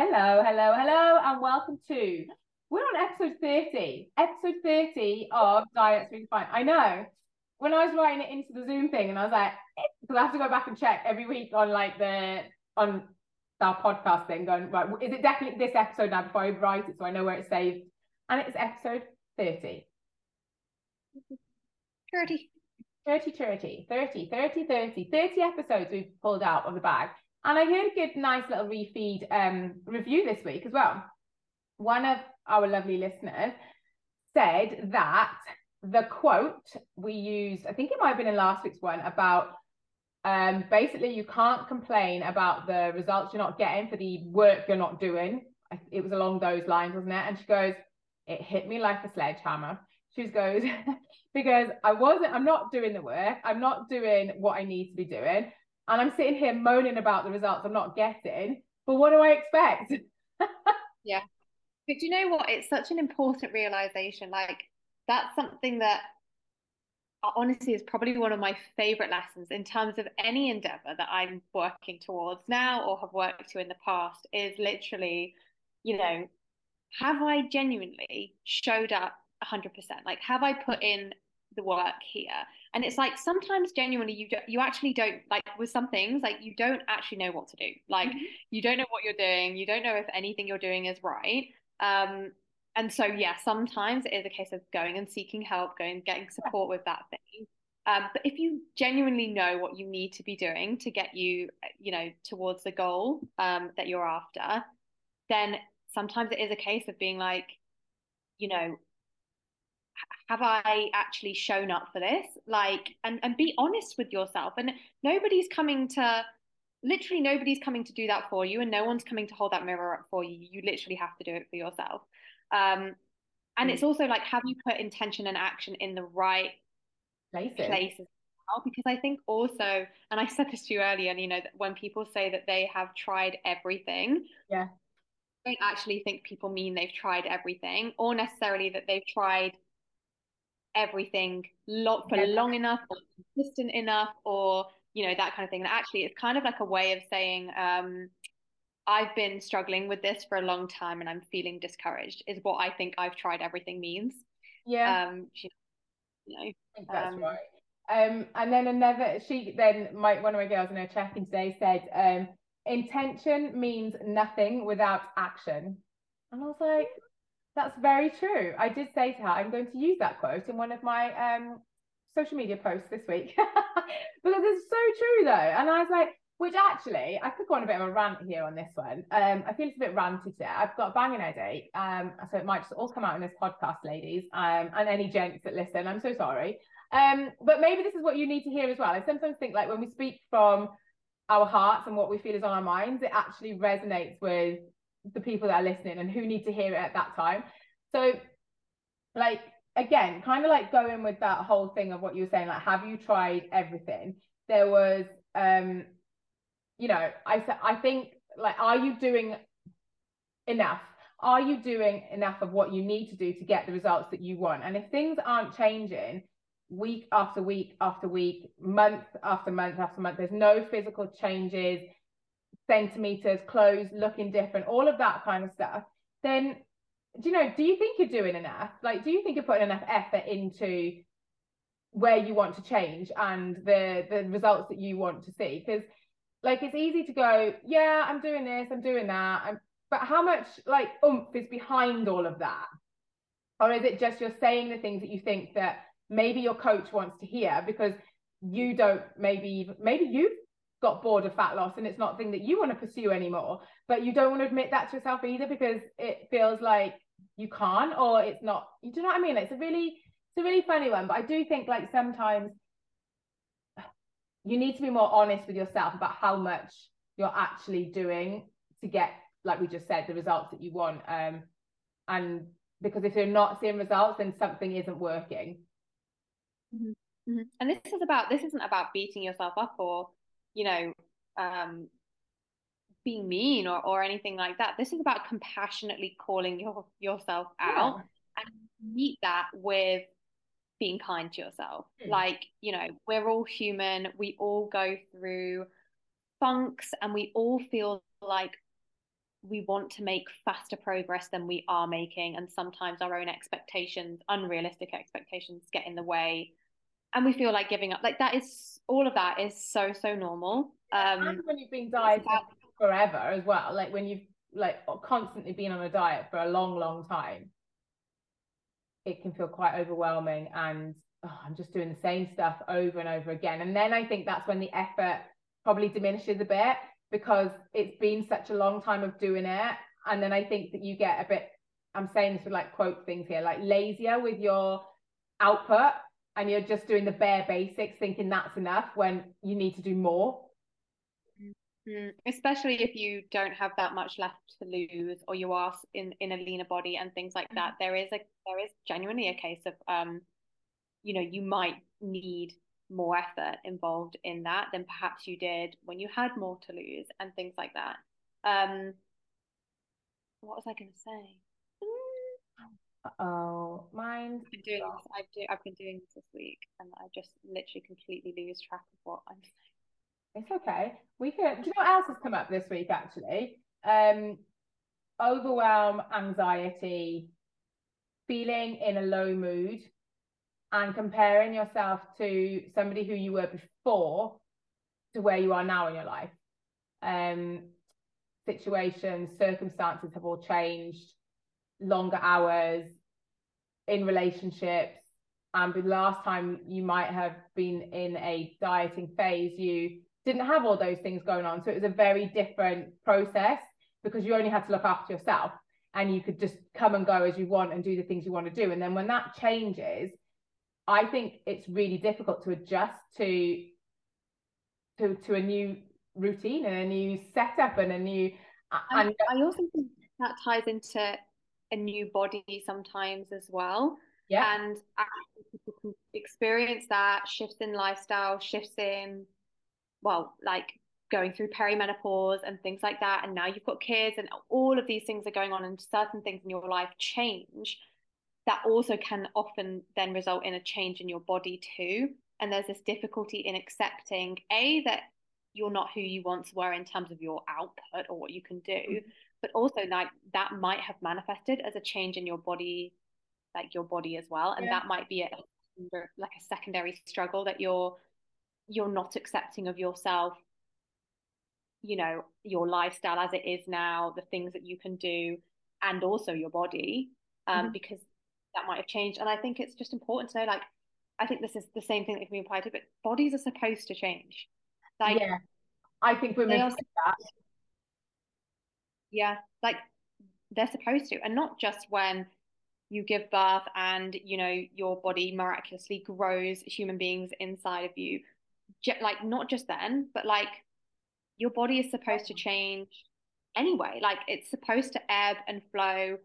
hello, hello, hello, and welcome to. We're on episode 30. Episode 30 of Diets We Can Fine. I know. When I was writing it into the Zoom thing, and I was like, eh, because I have to go back and check every week on like the on our podcast thing, going, right, is it definitely this episode now before I write it so I know where it's saved? And it's episode 30. 30. 30, 30, 30, 30, 30, 30 episodes we've pulled out of the bag. And I heard a good, nice little refeed um, review this week as well. One of our lovely listeners said that the quote we used, I think it might have been in last week's one, about um, basically you can't complain about the results you're not getting for the work you're not doing. It was along those lines, wasn't it? And she goes, it hit me like a sledgehammer. She goes, because I wasn't, I'm not doing the work, I'm not doing what I need to be doing. And I'm sitting here moaning about the results I'm not getting. But what do I expect? yeah. But you know what? It's such an important realization. Like, that's something that uh, honestly is probably one of my favorite lessons in terms of any endeavor that I'm working towards now or have worked to in the past is literally, you know, have I genuinely showed up 100%? Like, have I put in the work here? And it's like sometimes genuinely you do, you actually don't like with some things like you don't actually know what to do. Like mm-hmm. you don't know what you're doing. You don't know if anything you're doing is right. Um, and so yeah, sometimes it is a case of going and seeking help, going getting support with that thing. Um, but if you genuinely know what you need to be doing to get you, you know, towards the goal um, that you're after, then sometimes it is a case of being like, you know, have I actually shown up for this? Like, and, and be honest with yourself. And nobody's coming to, literally, nobody's coming to do that for you, and no one's coming to hold that mirror up for you. You literally have to do it for yourself. Um, and mm. it's also like, have you put intention and action in the right places? places because I think also, and I said this to you earlier, and you know, when people say that they have tried everything, yeah, I don't actually think people mean they've tried everything, or necessarily that they've tried everything lot for long enough or consistent enough or you know that kind of thing. And actually it's kind of like a way of saying um, I've been struggling with this for a long time and I'm feeling discouraged is what I think I've tried everything means. Yeah. Um you know that's um, right. Um and then another she then my one of my girls in her check-in today said um intention means nothing without action. And I was like that's very true. I did say to her, I'm going to use that quote in one of my um, social media posts this week because it's so true though. And I was like, which actually, I could go on a bit of a rant here on this one. Um, I feel it's a bit ranty today. I've got a banging headache, um, so it might just all come out in this podcast, ladies, um, and any gents that listen. I'm so sorry. Um, but maybe this is what you need to hear as well. I sometimes think like when we speak from our hearts and what we feel is on our minds, it actually resonates with the people that are listening and who need to hear it at that time. So, like, again, kind of like going with that whole thing of what you were saying, like, have you tried everything? There was, um, you know, I I think like, are you doing enough? Are you doing enough of what you need to do to get the results that you want? And if things aren't changing week after week after week, month after month after month, there's no physical changes, centimeters, clothes looking different, all of that kind of stuff, then do you know, do you think you're doing enough? Like, do you think you're putting enough effort into where you want to change and the the results that you want to see? Because like it's easy to go, yeah, I'm doing this, I'm doing that. I'm, but how much like oomph is behind all of that? Or is it just you're saying the things that you think that maybe your coach wants to hear because you don't maybe maybe you got bored of fat loss and it's not thing that you want to pursue anymore but you don't want to admit that to yourself either because it feels like you can't or it's not you do know what i mean it's a really it's a really funny one but i do think like sometimes you need to be more honest with yourself about how much you're actually doing to get like we just said the results that you want um and because if you're not seeing results then something isn't working mm-hmm. Mm-hmm. and this is about this isn't about beating yourself up or you know, um, being mean or, or anything like that. This is about compassionately calling your yourself out yeah. and meet that with being kind to yourself. Mm. Like, you know, we're all human. We all go through funks and we all feel like we want to make faster progress than we are making and sometimes our own expectations unrealistic expectations get in the way and we feel like giving up like that is all of that is so so normal um and when you've been dieting forever as well like when you've like constantly been on a diet for a long long time it can feel quite overwhelming and oh, i'm just doing the same stuff over and over again and then i think that's when the effort probably diminishes a bit because it's been such a long time of doing it. And then I think that you get a bit, I'm saying this with like quote things here, like lazier with your output and you're just doing the bare basics, thinking that's enough when you need to do more. Mm, especially if you don't have that much left to lose or you are in, in a leaner body and things like that. There is a there is genuinely a case of um, you know, you might need more effort involved in that than perhaps you did when you had more to lose and things like that. Um, what was I going to say? Oh, mine. I've been doing this. I've, do, I've been doing this this week, and I just literally completely lose track of what I'm saying. It's okay. We can. Do you know what else has come up this week? Actually, um, overwhelm, anxiety, feeling in a low mood, and comparing yourself to somebody who you were before to where you are now in your life. Um, situations, circumstances have all changed, longer hours in relationships. And the last time you might have been in a dieting phase, you didn't have all those things going on. So it was a very different process because you only had to look after yourself and you could just come and go as you want and do the things you want to do. And then when that changes, I think it's really difficult to adjust to to to a new routine and a new setup and a new and I also think that ties into a new body sometimes as well. Yeah. And people can experience that shifts in lifestyle, shifts in well, like going through perimenopause and things like that. And now you've got kids and all of these things are going on and certain things in your life change that also can often then result in a change in your body too. And there's this difficulty in accepting A, that you're not who you once were in terms of your output or what you can do, mm-hmm. but also like that might have manifested as a change in your body, like your body as well. And yeah. that might be a, like a secondary struggle that you're you're not accepting of yourself you know your lifestyle as it is now the things that you can do and also your body um, mm-hmm. because that might have changed. And I think it's just important to know, like, I think this is the same thing that can be applied to, but bodies are supposed to change. Like, yeah, I think women are, that. Yeah, like they're supposed to, and not just when you give birth and you know your body miraculously grows human beings inside of you. Like, not just then, but like your body is supposed to change anyway. Like, it's supposed to ebb and flow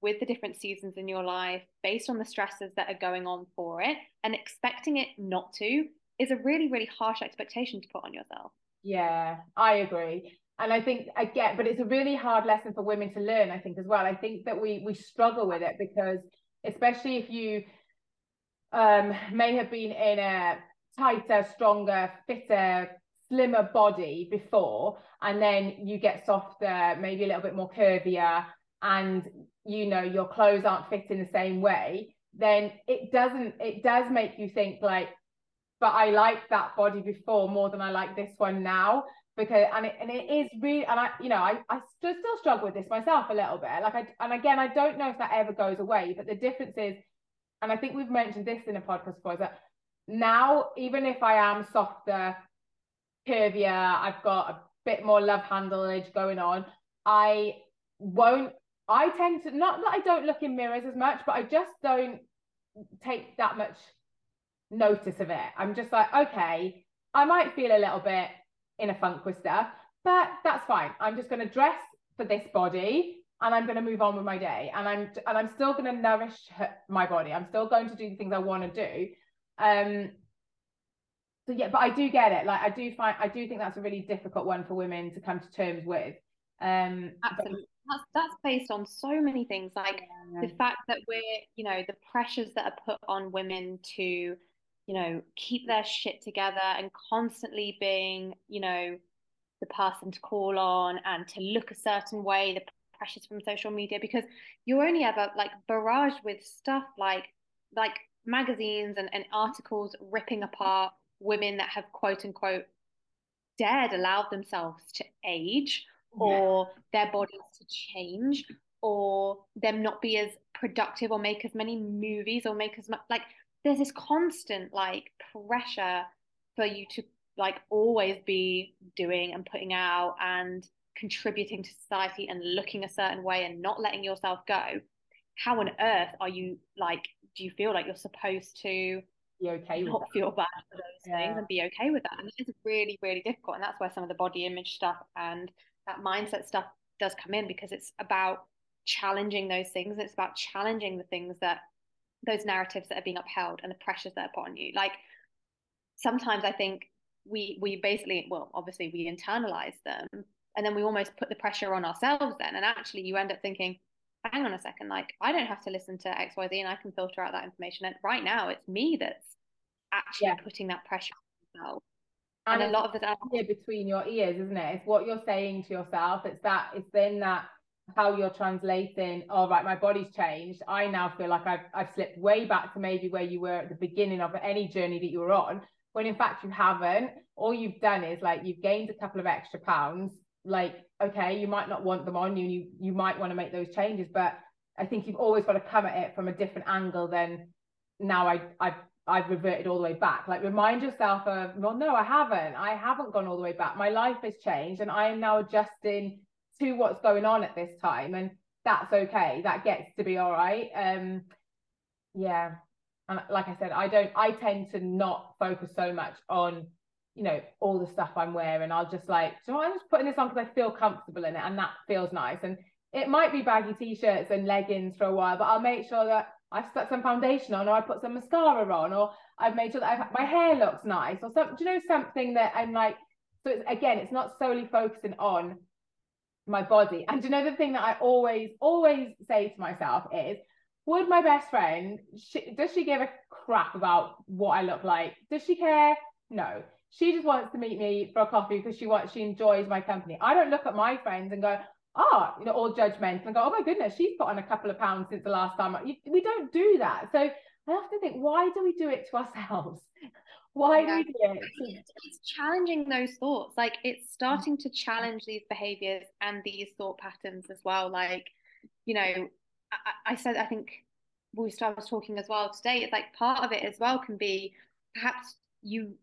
with the different seasons in your life based on the stresses that are going on for it and expecting it not to is a really really harsh expectation to put on yourself. Yeah i agree. And i think i get but it's a really hard lesson for women to learn i think as well. I think that we we struggle with it because especially if you um may have been in a tighter stronger fitter slimmer body before and then you get softer maybe a little bit more curvier and you know your clothes aren't fit in the same way then it doesn't it does make you think like but I like that body before more than I like this one now because and it, and it is really and I you know I, I still still struggle with this myself a little bit. Like I and again I don't know if that ever goes away but the difference is and I think we've mentioned this in a podcast before that now even if I am softer curvier I've got a bit more love handleage going on I won't I tend to not that I don't look in mirrors as much, but I just don't take that much notice of it. I'm just like, okay, I might feel a little bit in a funk with stuff, but that's fine. I'm just going to dress for this body and I'm going to move on with my day and I'm and I'm still going to nourish my body. I'm still going to do the things I want to do. Um so yeah, but I do get it. Like I do find I do think that's a really difficult one for women to come to terms with. Um Absolutely that's that's based on so many things like yeah. the fact that we're you know the pressures that are put on women to you know keep their shit together and constantly being you know the person to call on and to look a certain way, the pressures from social media, because you're only ever like barraged with stuff like like magazines and, and articles ripping apart women that have quote unquote dared allow themselves to age or yeah. their bodies to change or them not be as productive or make as many movies or make as much like there's this constant like pressure for you to like always be doing and putting out and contributing to society and looking a certain way and not letting yourself go. How on earth are you like do you feel like you're supposed to be okay not feel bad for those yeah. things and be okay with that? And it's really really difficult and that's where some of the body image stuff and that mindset stuff does come in because it's about challenging those things. It's about challenging the things that those narratives that are being upheld and the pressures that are put on you. Like sometimes i think we we basically well obviously we internalize them and then we almost put the pressure on ourselves then. And actually you end up thinking hang on a second like i don't have to listen to xyz and i can filter out that information. And right now it's me that's actually yeah. putting that pressure on myself. And, and a lot of the time between your ears isn't it? It's what you're saying to yourself. It's that it's then that how you're translating oh right my body's changed i now feel like I've, I've slipped way back to maybe where you were at the beginning of any journey that you were on when in fact you haven't all you've done is like you've gained a couple of extra pounds like okay you might not want them on you you you might want to make those changes but i think you've always got to come at it from a different angle than now i i've I've reverted all the way back. Like remind yourself of, well, no, I haven't. I haven't gone all the way back. My life has changed and I am now adjusting to what's going on at this time. And that's okay. That gets to be all right. Um yeah. And like I said, I don't I tend to not focus so much on you know all the stuff I'm wearing. I'll just like, so I'm just putting this on because I feel comfortable in it and that feels nice. And it might be baggy t-shirts and leggings for a while, but I'll make sure that I've stuck some foundation on, or I put some mascara on, or I've made sure that my hair looks nice, or some. Do you know something that I'm like? So it's, again, it's not solely focusing on my body. And you know the thing that I always, always say to myself is, would my best friend, she, does she give a crap about what I look like? Does she care? No. She just wants to meet me for a coffee because she wants, she enjoys my company. I don't look at my friends and go, oh, you know, all judgmental and go, oh my goodness, she's put on a couple of pounds since the last time. We don't do that. So I to think, why do we do it to ourselves? Why yeah. do we do it? It's challenging those thoughts. Like it's starting to challenge these behaviors and these thought patterns as well. Like, you know, I, I said, I think we started talking as well today. It's like part of it as well can be perhaps you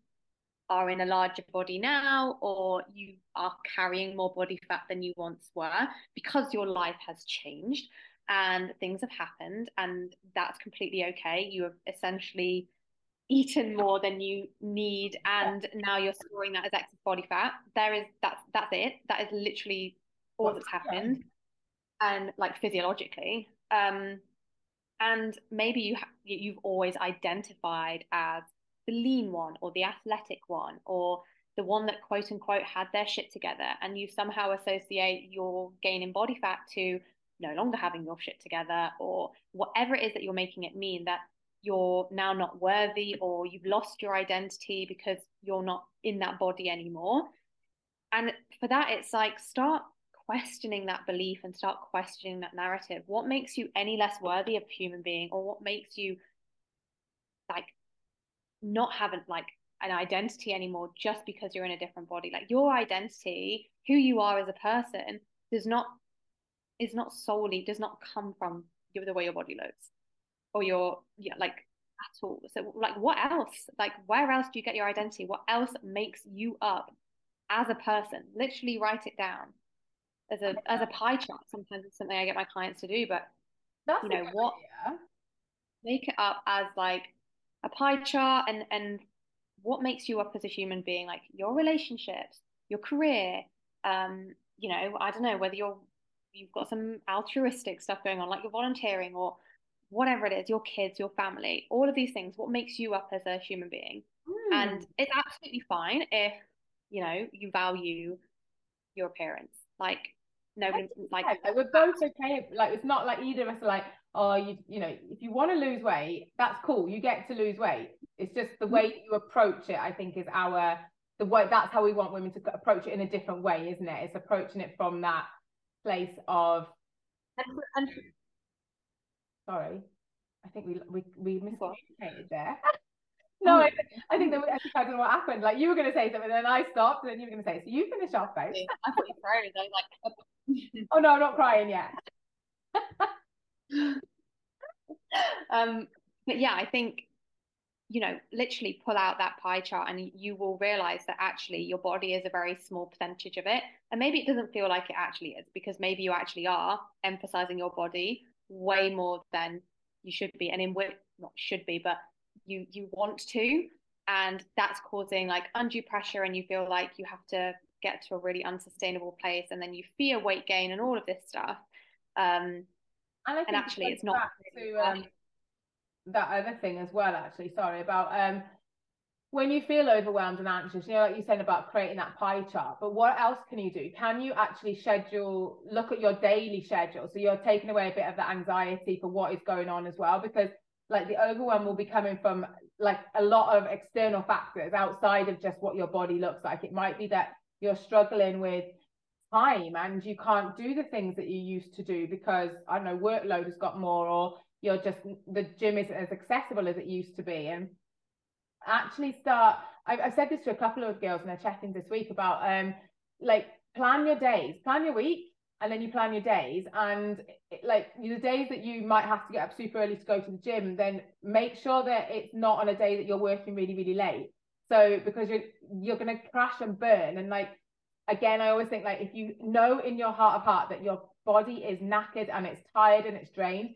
are in a larger body now or you are carrying more body fat than you once were because your life has changed and things have happened and that's completely okay you have essentially eaten more than you need and now you're storing that as excess body fat. There is that's that's it. That is literally all that's happened and like physiologically. Um and maybe you ha- you've always identified as the lean one or the athletic one or the one that quote unquote had their shit together and you somehow associate your gaining body fat to no longer having your shit together or whatever it is that you're making it mean that you're now not worthy mm-hmm. or you've lost your identity because you're not in that body anymore. And for that it's like start questioning that belief and start questioning that narrative. What makes you any less worthy of a human being or what makes you like not having like an identity anymore just because you're in a different body? Like your identity who you are as a person does not is not solely does not come from the way your body looks or your yeah like at all. So like what else like where else do you get your identity? What else makes you up as a person? Literally write it down as a as a pie chart. Sometimes it's something i get my clients to do but That's you know what idea. make it up as like a pie chart and and what makes you up as a human being? Like your relationships your career um you know i don't know whether you're you've got some altruistic stuff going on like you're volunteering or whatever it is your kids your family all of these things what makes you up as a human being mm. and it's absolutely fine if you know you value your appearance like no like, like we're both okay like it's not like either of us are like oh you you know if you want to lose weight that's cool you get to lose weight it's just the way you approach it i think is our the way that's how we want women to approach it in a different way, isn't it? It's approaching it from that place of. And, and... Sorry, I think we we we miscommunicated there. no, I, I, think that I think I don't know what happened. Like you were going to say something, then I stopped, and then you were going to say. So you finish off, babe. I thought you were crying. I was like, oh no, I'm not crying yet. um, but yeah, I think you know, literally pull out that pie chart and you will realize that actually your body is a very small percentage of it. And maybe it doesn't feel like it actually is because maybe you actually are emphasizing your body way more than you should be. And in which, not should be, but you you want to. And that's causing like undue pressure and you feel like you have to get to a really unsustainable place and then you fear weight gain and all of this stuff. Um, and, and actually it's not to, um, that other thing as well, actually. Sorry about um when you feel overwhelmed and anxious, you know, like you said about creating that pie chart, but what else can you do? Can you actually schedule, look at your daily schedule? So you're taking away a bit of the anxiety for what is going on as well, because like the overwhelm will be coming from like a lot of external factors outside of just what your body looks like. It might be that you're struggling with time and you can't do the things that you used to do because I don't know, workload has got more or you're just the gym isn't as accessible as it used to be and actually start I've, I've said this to a couple of girls in their check-ins this week about um like plan your days. Plan your week and then you plan your days. And like the days that you might have to get up super early to go to the gym then make sure that it's not on a day that you're working really really late. So because you're you're to crash and burn. And like again i always think like if you know in your heart of heart that your body is knackered and it's tired and it's drained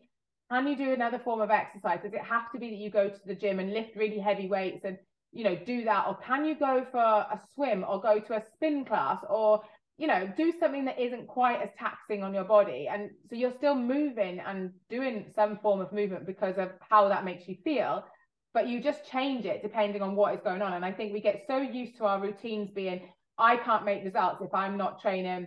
can you do another form of exercise? Does it have to be that you go to the gym and lift really heavy weights and you know do that, or can you go for a swim or go to a spin class or you know do something that isn't quite as taxing on your body? And so you're still moving and doing some form of movement because of how that makes you feel but you just change it depending on what is going on. And i think we get so used to our routines being i can't make results if i'm not training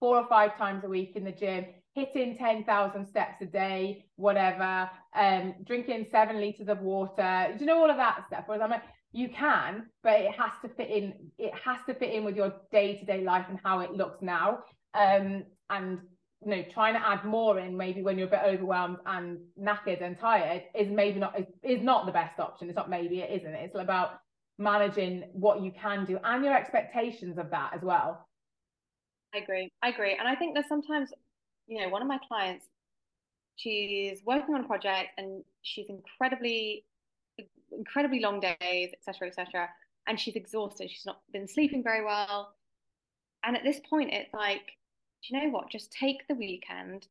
four or five times a week in the gym hitting 10,000 steps a day, whatever, um, drinking seven liters of water, do you know all of that stuff? Whereas I'm like, you can, but it has to fit in, it has to fit in with your day-to-day life and how it looks now. Um, and you know, trying to add more in maybe when you're a bit overwhelmed and knackered and tired is maybe not is, is not the best option. It's not maybe it isn't. It's about managing what you can do and your expectations of that as well. I agree. I agree. And I think there's sometimes you know, one of my clients, she's working on a project and she's incredibly, incredibly long days, etc., etc. And she's exhausted. She's not been sleeping very well. And at this point, it's like, do you know what? Just take the weekend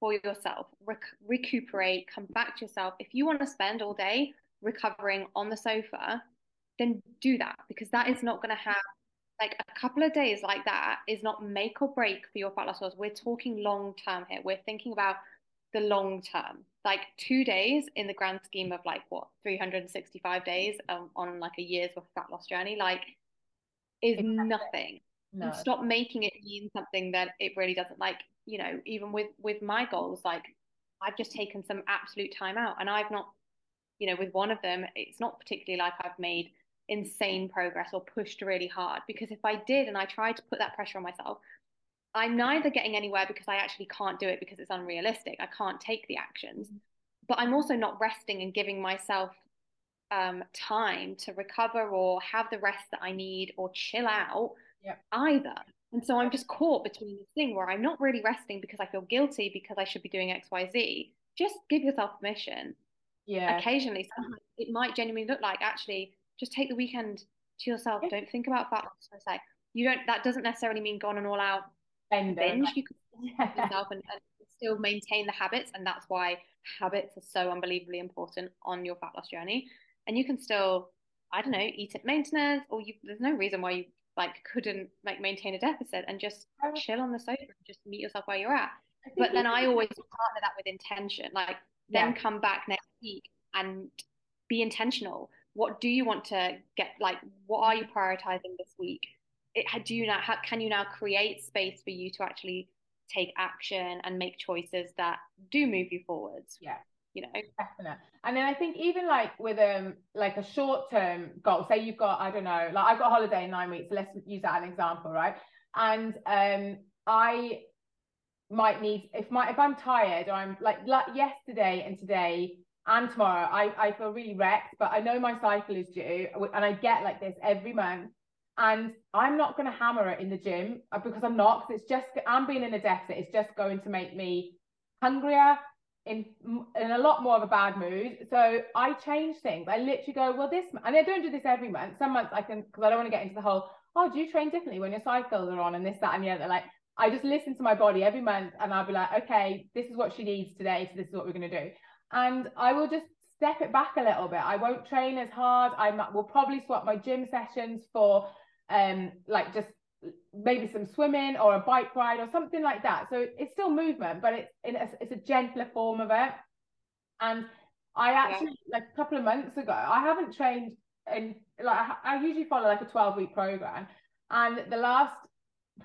for yourself, rec- recuperate, come back to yourself. If you want to spend all day recovering on the sofa, then do that because that is not going to have like a couple of days like that is not make or break for your fat loss goals. We're talking long term here. We're thinking about the long term. Like two days in the grand scheme of like what 365 days um, on like a year's worth of fat loss journey, like is exactly. nothing. No. And stop making it mean something that it really doesn't. Like you know, even with with my goals, like I've just taken some absolute time out, and I've not, you know, with one of them, it's not particularly like I've made insane progress or pushed really hard because if I did and I tried to put that pressure on myself, I'm neither getting anywhere because I actually can't do it because it's unrealistic. I can't take the actions, mm-hmm. but I'm also not resting and giving myself um, time to recover or have the rest that I need or chill out yep. either. And so I'm just caught between this thing where I'm not really resting because I feel guilty because I should be doing X, Y, Z. Just give yourself permission. Yeah. Occasionally, sometimes it might genuinely look like actually just take the weekend to yourself. Yeah. Don't think about fat loss for a sec. You don't. That doesn't necessarily mean go on an all out binge. You can yourself and, and still maintain the habits, and that's why habits are so unbelievably important on your fat loss journey. And you can still, I don't know, eat at maintenance, or you. There's no reason why you like couldn't like maintain a deficit and just chill on the sofa and just meet yourself where you're at. But then I always partner that with intention. Like then yeah. come back next week and be intentional what do you want to get like what are you prioritizing this week it, do you now how, can you now create space for you to actually take action and make choices that do move you forwards yeah you know. Definitely. And then I think even like with um like a short term goal, say you've got, I don't know, like I've got a holiday in nine weeks, so let's use that as an example, right? And um I might need if my if I'm tired or I'm like, like yesterday and today and tomorrow I, I feel really wrecked, but I know my cycle is due and I get like this every month. And I'm not going to hammer it in the gym uh, because I'm not, because it's just, I'm being in a deficit. It's just going to make me hungrier, in in a lot more of a bad mood. So I change things. I literally go, well, this, and I don't do this every month. Some months I can, because I don't want to get into the whole, oh, do you train differently when your cycles are on and this, that, and the other? Like, I just listen to my body every month and I'll be like, okay, this is what she needs today. So this is what we're going to do. And I will just step it back a little bit. I won't train as hard. I will probably swap my gym sessions for um like just maybe some swimming or a bike ride or something like that. So it's still movement, but it's in a, it's a gentler form of it. And I actually yeah. like a couple of months ago, I haven't trained in like I usually follow like a 12 week program, and the last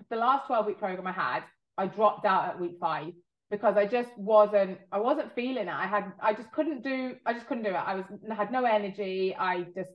the last 12 week program I had, I dropped out at week five because I just wasn't I wasn't feeling it. I had I just couldn't do I just couldn't do it. I was had no energy. I just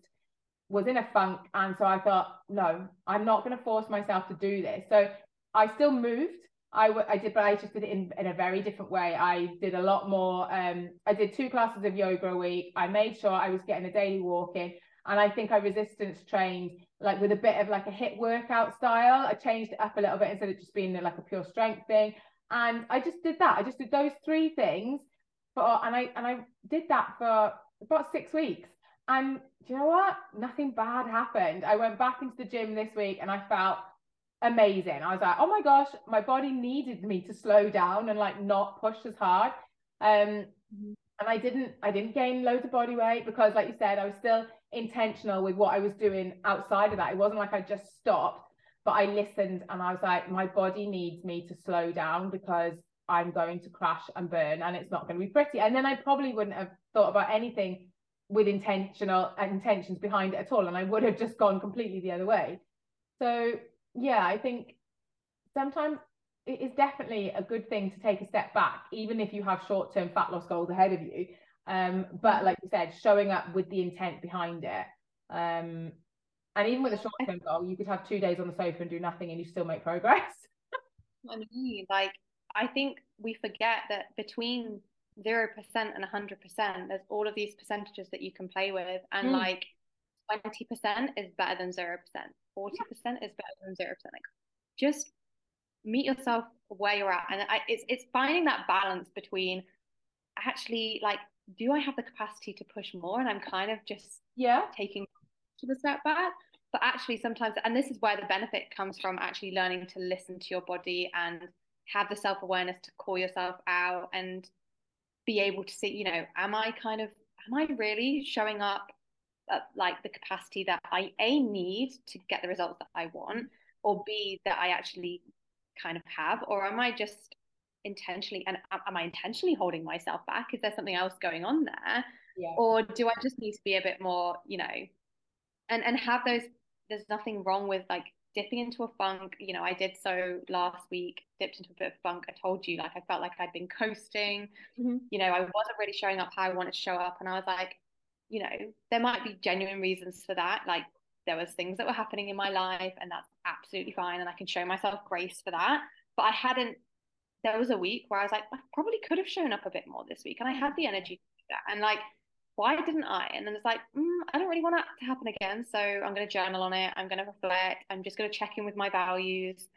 was in a funk. And so I thought no I'm not going to force myself to do this. So I still moved. I, I did but I just did it in, in a very different way. I did a lot more um I did two classes of yoga a week. I made sure I was getting a daily walk in. And I think I resistance trained like with a bit of like a HIIT workout style I changed it up a little bit instead of just being like a pure strength thing and I just did that I just did those three things for and I and I did that for about six weeks and do you know what? Nothing bad happened. I went back into the gym this week and I felt amazing. I was like, oh my gosh, my body needed me to slow down and like not push as hard. Um, mm-hmm. and I didn't, I didn't gain loads of body weight because, like you said, I was still intentional with what I was doing outside of that. It wasn't like I just stopped, but I listened and I was like, my body needs me to slow down because I'm going to crash and burn and it's not going to be pretty. And then I probably wouldn't have thought about anything with intentional intentions behind it at all and i would have just gone completely the other way. So yeah i think sometimes it is definitely a good thing to take a step back even if you have short-term fat loss goals ahead of you. Um, but like you said showing up with the intent behind it. Um, and even with a short-term goal you could have two days on the sofa and do nothing and you still make progress i mean like i think we forget that between 0% and 100%, there's all of these percentages that you can play with. And mm. like 20% is better than 0%, 40% yeah. is better than 0%. Like just meet yourself where you're at. And I, it's, it's finding that balance between actually like, do I have the capacity to push more? And I'm kind of just yeah taking to the step back. But actually, sometimes, and this is where the benefit comes from actually learning to listen to your body and have the self awareness to call yourself out and be able to see, you know, am I kind of, am I really showing up at like the capacity that I A need to get the results that I want, or B that I actually kind of have, or am I just intentionally and am I intentionally holding myself back? Is there something else going on there? Yeah. Or do I just need to be a bit more, you know, and and have those there's nothing wrong with like dipping into a funk. You know, I did so last week, dipped into a bit of funk. I told you, like, I felt like I'd been coasting. Mm-hmm. You know, I wasn't really showing up how I wanted to show up. And I was like, you know, there might be genuine reasons for that. Like, there was things that were happening in my life, and that's absolutely fine. And I can show myself grace for that. But I hadn't, there was a week where I was like, I probably could have shown up a bit more this week. And I had the energy to do that. And like, why didn't I? And then it's like, mm, I don't really want that to happen again. So I'm going to journal on it. I'm going to reflect. I'm just going to check in with my values.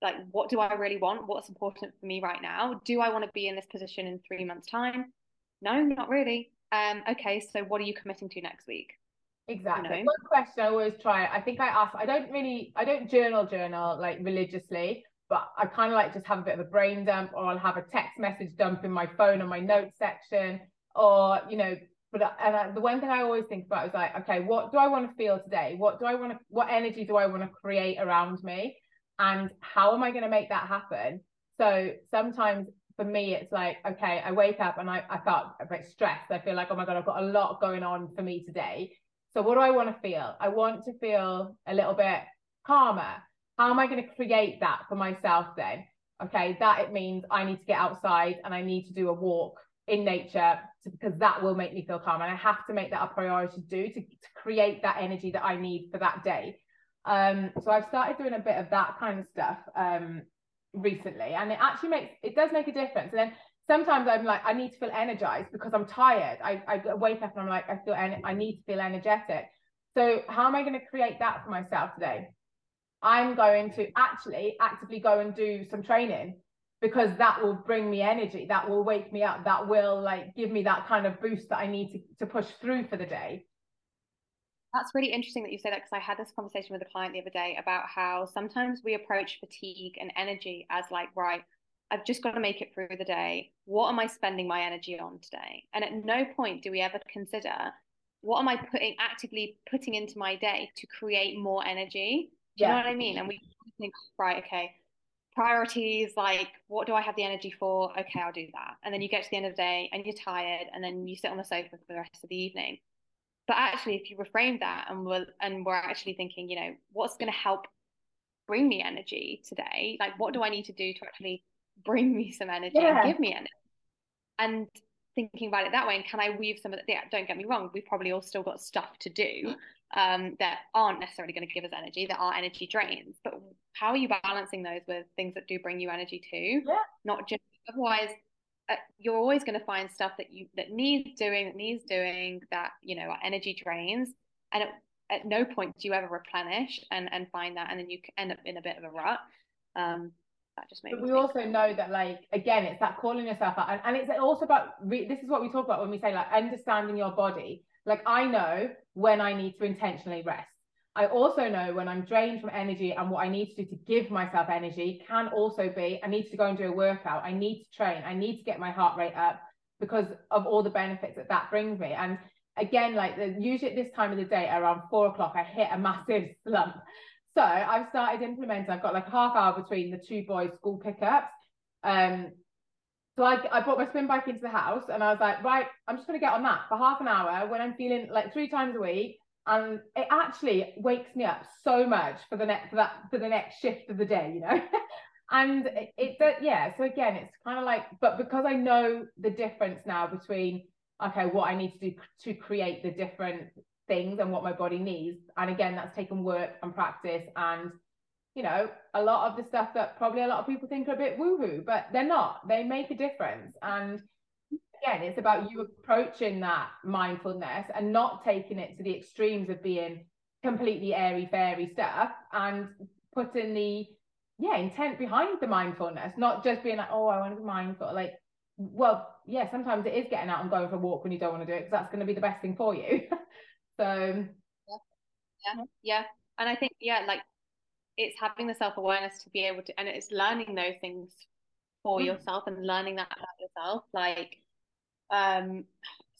Like, what do I really want? What's important for me right now? Do I want to be in this position in three months' time? No, not really. Um, okay, so what are you committing to next week? Exactly. You know? One question I always try. I think I ask. I don't really. I don't journal journal like religiously, but I kind of like just have a bit of a brain dump, or I'll have a text message dump in my phone on my notes section, or you know but and I, the one thing I always think about is like, okay, what do I want to feel today? What do I want to, what energy do I want to create around me? And how am I going to make that happen? So sometimes for me, it's like, okay, I wake up and I, I felt a bit stressed. I feel like, oh my God, I've got a lot going on for me today. So what do I want to feel? I want to feel a little bit calmer. How am I going to create that for myself then? Okay, that it means I need to get outside and I need to do a walk in nature because that will make me feel calm. And I have to make that a priority to do to, to create that energy that I need for that day. Um, so I've started doing a bit of that kind of stuff um, recently, and it actually makes it does make a difference. And then sometimes I'm like, I need to feel energized because I'm tired. I, I wake up and I'm like, I feel en- I need to feel energetic. So how am I going to create that for myself today? I'm going to actually actively go and do some training because that will bring me energy that will wake me up that will like give me that kind of boost that i need to, to push through for the day. That's really interesting that you say that because i had this conversation with a client the other day about how sometimes we approach fatigue and energy as like right i've just got to make it through the day. What am i spending my energy on today? And at no point do we ever consider what am i putting actively putting into my day to create more energy? Do you yeah. know what i mean? And we think right okay priorities like what do i have the energy for? Okay i'll do that. And then you get to the end of the day and you're tired and then you sit on the sofa for the rest of the evening. But actually if you reframe that and we're and we're actually thinking you know what's going to help bring me energy today? Like what do i need to do to actually bring me some energy yeah. and give me energy? And thinking about it that way and can i weave some of that yeah don't get me wrong we've probably all still got stuff to do um, that aren't necessarily going to give us energy, that are energy drains. But how are you balancing those with things that do bring you energy too? Yeah. Not just otherwise. Uh, you're always going to find stuff that you that needs doing that needs doing that you know are energy drains and at, at no point do you ever replenish and and find that and then you end up in a bit of a rut um that just made but we also know that like again it's that calling yourself out and, and it's also about re- this is what we talk about when we say like understanding your body like I know when I need to intentionally rest. I also know when I'm drained from energy and what I need to do to give myself energy can also be I need to go and do a workout. I need to train. I need to get my heart rate up because of all the benefits that that brings me. And again, like the, usually at this time of the day, around four o'clock, I hit a massive slump. So I've started implementing. I've got like half hour between the two boys' school pickups. Um, so I, I brought my spin bike into the house and I was like, right, I'm just going to get on that for half an hour when I'm feeling like three times a week. And it actually wakes me up so much for the next for that for the next shift of the day, you know. and it, it yeah. So again, it's kind of like, but because I know the difference now between okay, what I need to do to create the different things and what my body needs, and again, that's taken work and practice and you know, a lot of the stuff that probably a lot of people think are a bit woohoo, but they're not. They make a difference. And again, it's about you approaching that mindfulness and not taking it to the extremes of being completely airy fairy stuff and putting the yeah intent behind the mindfulness, not just being like, oh, I want to be mindful. Like, well, yeah, sometimes it is getting out and going for a walk when you don't want to do it because that's going to be the best thing for you. so yeah. yeah, yeah, and I think yeah, like it's having the self awareness to be able to, and it's learning those things for mm. yourself and learning that about yourself. Like, um,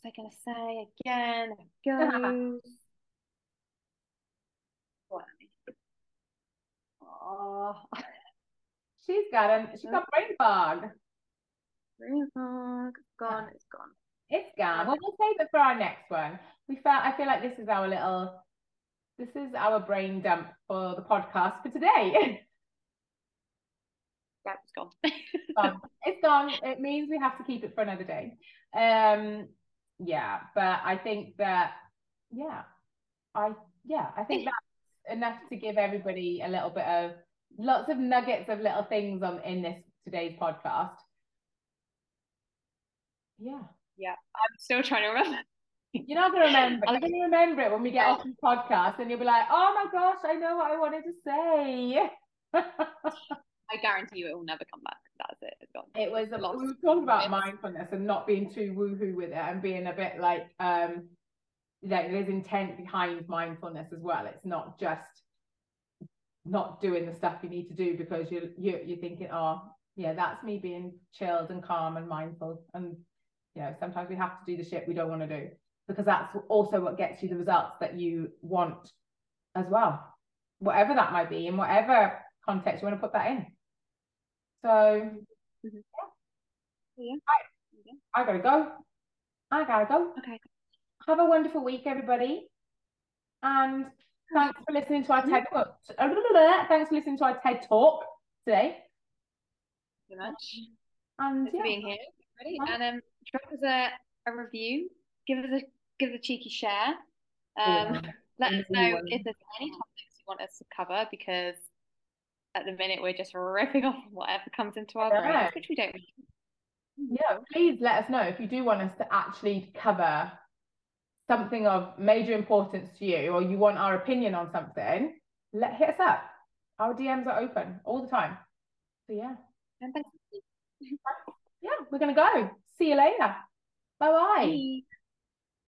what was I gonna say again? Goes. oh, she's got a she's got brain fog. Brain fog, gone. It's gone. It's gone. Well, we'll save it for our next one. We felt I feel like this is our little this is our brain dump for the podcast for today. Yeah, it's gone. gone. It's gone. It means we have to keep it for another day. Um, yeah, but I think that, yeah, I yeah, I think that's enough to give everybody a little bit of lots of nuggets of little things on in this today's podcast. Yeah. Yeah, I'm still trying to remember. You're not gonna remember. I'm gonna remember it when we get off the podcast, and you'll be like, "Oh my gosh, I know what I wanted to say." I guarantee you, it will never come back. That's it. It was a lot. We were talking about mindfulness and not being too woohoo with it, and being a bit like, um, like there's intent behind mindfulness as well. It's not just not doing the stuff you need to do because you're you're, you're thinking, oh, yeah, that's me being chilled and calm and mindful, and you know, sometimes we have to do the shit we don't want to do because that's also what gets you the results that you want as well, whatever that might be, in whatever context you want to put that in. So, mm-hmm. yeah. yeah. I, I gotta go. I gotta go. Okay. Have a wonderful week, everybody. And thanks for listening to our TED Talk. Thanks for listening to our TED Talk today. Thank you much. And yeah. being here. Ready? And um, drop us a, a review. Give us a give us a cheeky share. Um, let us know if there's any topics you want us to cover because at the minute we're just ripping off whatever comes into our yeah. brains, which we don't. Yeah, please let us know if you do want us to actually cover something of major importance to you or you want our opinion on something, let hit us up. Our DMs are open all the time. So yeah. yeah, we're gonna go. See you later. Bye-bye. bye bye